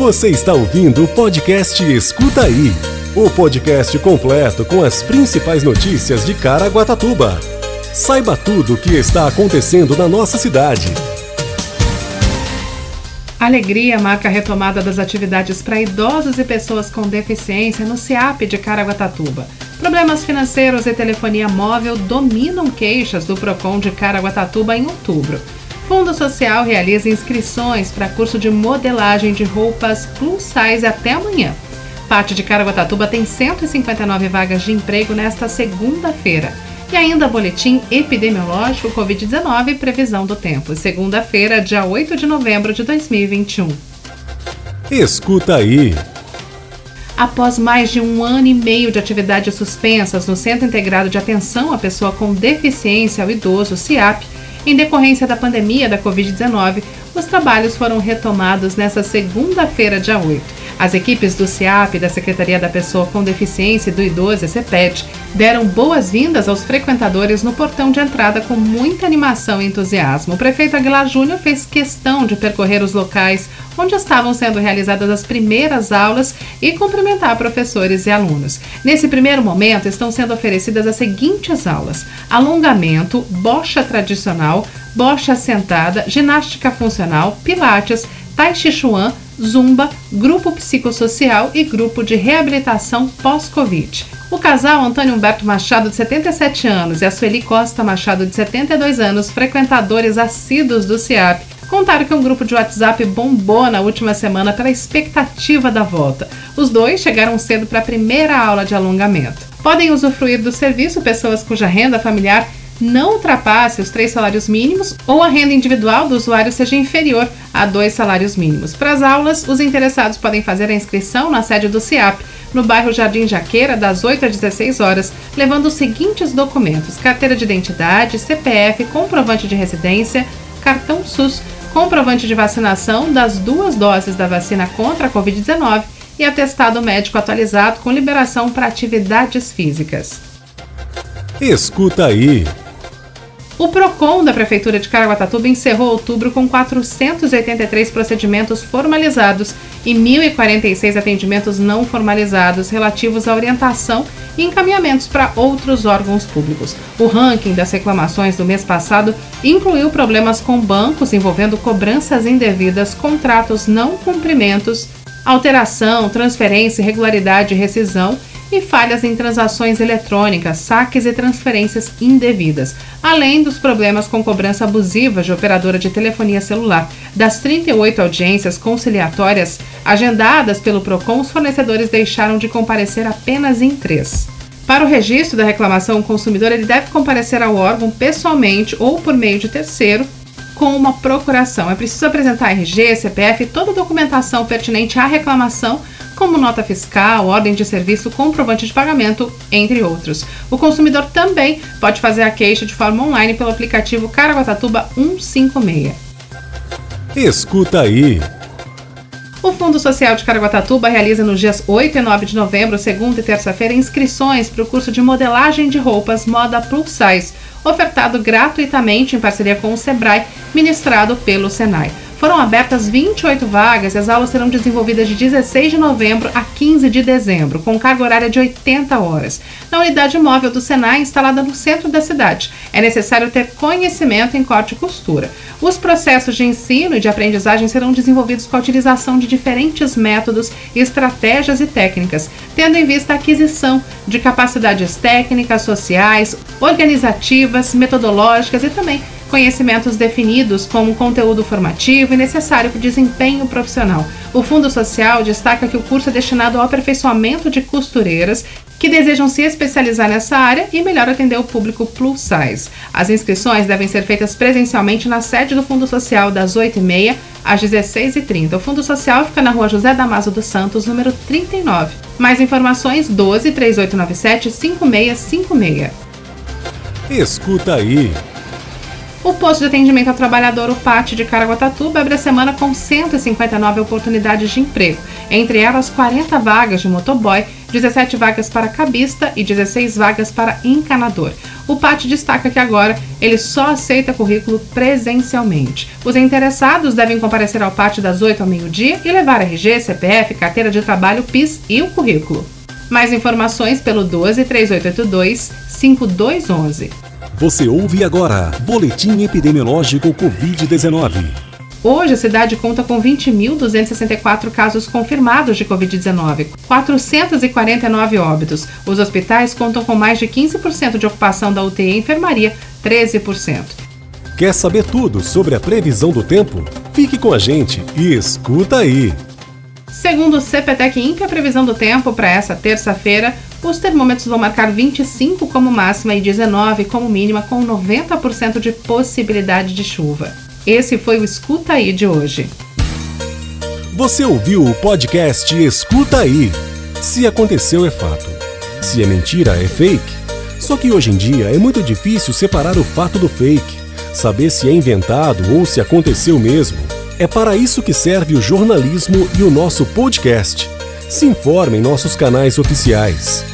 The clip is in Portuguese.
Você está ouvindo o podcast Escuta Aí o podcast completo com as principais notícias de Caraguatatuba. Saiba tudo o que está acontecendo na nossa cidade. Alegria marca a retomada das atividades para idosos e pessoas com deficiência no CIAP de Caraguatatuba. Problemas financeiros e telefonia móvel dominam queixas do PROCON de Caraguatatuba em outubro. Fundo Social realiza inscrições para curso de modelagem de roupas plus size até amanhã. Parte de Caraguatatuba tem 159 vagas de emprego nesta segunda-feira. E ainda boletim epidemiológico Covid-19 e previsão do tempo. Segunda-feira, dia 8 de novembro de 2021. Escuta aí. Após mais de um ano e meio de atividades suspensas no Centro Integrado de Atenção à Pessoa com Deficiência ao Idoso, CIAP, em decorrência da pandemia da Covid-19, os trabalhos foram retomados nesta segunda-feira, dia 8. As equipes do CIAP, da Secretaria da Pessoa com Deficiência e do Idoso, CEPED, deram boas-vindas aos frequentadores no portão de entrada com muita animação e entusiasmo. O prefeito Aguilar Júnior fez questão de percorrer os locais onde estavam sendo realizadas as primeiras aulas e cumprimentar professores e alunos. Nesse primeiro momento, estão sendo oferecidas as seguintes aulas: alongamento, bocha tradicional, bocha sentada, ginástica funcional, pilates, tai chi chuan, Zumba, Grupo Psicossocial e Grupo de Reabilitação Pós-Covid. O casal Antônio Humberto Machado, de 77 anos, e a Sueli Costa Machado, de 72 anos, frequentadores assíduos do CIAP, contaram que um grupo de WhatsApp bombou na última semana pela expectativa da volta. Os dois chegaram cedo para a primeira aula de alongamento. Podem usufruir do serviço pessoas cuja renda familiar não ultrapasse os três salários mínimos ou a renda individual do usuário seja inferior a dois salários mínimos. Para as aulas, os interessados podem fazer a inscrição na sede do CIAP, no bairro Jardim Jaqueira, das 8 às 16 horas, levando os seguintes documentos: carteira de identidade, CPF, comprovante de residência, cartão SUS, comprovante de vacinação das duas doses da vacina contra a Covid-19 e atestado médico atualizado com liberação para atividades físicas. Escuta aí. O PROCON da Prefeitura de Caraguatatuba encerrou outubro com 483 procedimentos formalizados e 1.046 atendimentos não formalizados relativos à orientação e encaminhamentos para outros órgãos públicos. O ranking das reclamações do mês passado incluiu problemas com bancos envolvendo cobranças indevidas, contratos não cumprimentos, alteração, transferência, irregularidade e rescisão e falhas em transações eletrônicas, saques e transferências indevidas, além dos problemas com cobrança abusiva de operadora de telefonia celular. Das 38 audiências conciliatórias agendadas pelo PROCON, os fornecedores deixaram de comparecer apenas em três. Para o registro da reclamação, o consumidor ele deve comparecer ao órgão pessoalmente ou por meio de terceiro com uma procuração. É preciso apresentar RG, CPF e toda a documentação pertinente à reclamação como nota fiscal, ordem de serviço, comprovante de pagamento, entre outros. O consumidor também pode fazer a queixa de forma online pelo aplicativo Caraguatatuba 156. Escuta aí. O Fundo Social de Caraguatatuba realiza nos dias 8 e 9 de novembro, segunda e terça-feira, inscrições para o curso de modelagem de roupas moda plus size, ofertado gratuitamente em parceria com o Sebrae, ministrado pelo Senai. Foram abertas 28 vagas e as aulas serão desenvolvidas de 16 de novembro a 15 de dezembro, com carga horária de 80 horas, na unidade móvel do Senai instalada no centro da cidade. É necessário ter conhecimento em corte e costura. Os processos de ensino e de aprendizagem serão desenvolvidos com a utilização de diferentes métodos, estratégias e técnicas, tendo em vista a aquisição de capacidades técnicas, sociais, organizativas, metodológicas e também conhecimentos definidos como conteúdo formativo e necessário para o desempenho profissional. O Fundo Social destaca que o curso é destinado ao aperfeiçoamento de costureiras que desejam se especializar nessa área e melhor atender o público plus size. As inscrições devem ser feitas presencialmente na sede do Fundo Social das 8h30 às 16h30. O Fundo Social fica na rua José Damaso dos Santos, número 39. Mais informações 12 3897 5656. Escuta aí. O posto de atendimento ao trabalhador, o PAT de Caraguatatuba, abre a semana com 159 oportunidades de emprego, entre elas 40 vagas de motoboy 17 vagas para cabista e 16 vagas para encanador. O PAT destaca que agora ele só aceita currículo presencialmente. Os interessados devem comparecer ao PAT das 8 ao meio-dia e levar RG, CPF, carteira de trabalho, PIS e o currículo. Mais informações pelo 12 3882 5211. Você ouve agora Boletim Epidemiológico Covid-19. Hoje, a cidade conta com 20.264 casos confirmados de Covid-19, 449 óbitos. Os hospitais contam com mais de 15% de ocupação da UTI e enfermaria, 13%. Quer saber tudo sobre a previsão do tempo? Fique com a gente e escuta aí! Segundo o CPTEC Inc, a previsão do tempo para essa terça-feira, os termômetros vão marcar 25 como máxima e 19 como mínima, com 90% de possibilidade de chuva. Esse foi o Escuta Aí de hoje. Você ouviu o podcast Escuta Aí. Se aconteceu, é fato. Se é mentira, é fake. Só que hoje em dia é muito difícil separar o fato do fake, saber se é inventado ou se aconteceu mesmo. É para isso que serve o jornalismo e o nosso podcast. Se informe em nossos canais oficiais.